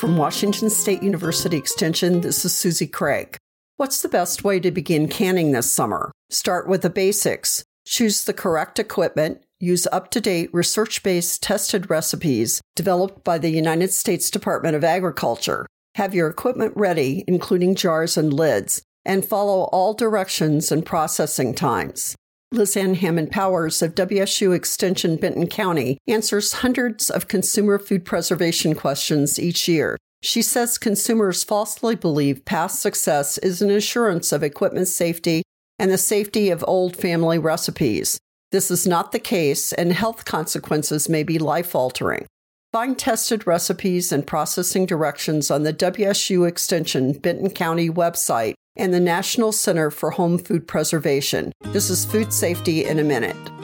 From Washington State University Extension, this is Susie Craig. What's the best way to begin canning this summer? Start with the basics. Choose the correct equipment. Use up to date, research based, tested recipes developed by the United States Department of Agriculture. Have your equipment ready, including jars and lids, and follow all directions and processing times. Lizanne Hammond Powers of WSU Extension Benton County answers hundreds of consumer food preservation questions each year. She says consumers falsely believe past success is an assurance of equipment safety and the safety of old family recipes. This is not the case, and health consequences may be life altering. Find tested recipes and processing directions on the WSU Extension Benton County website and the National Center for Home Food Preservation. This is Food Safety in a Minute.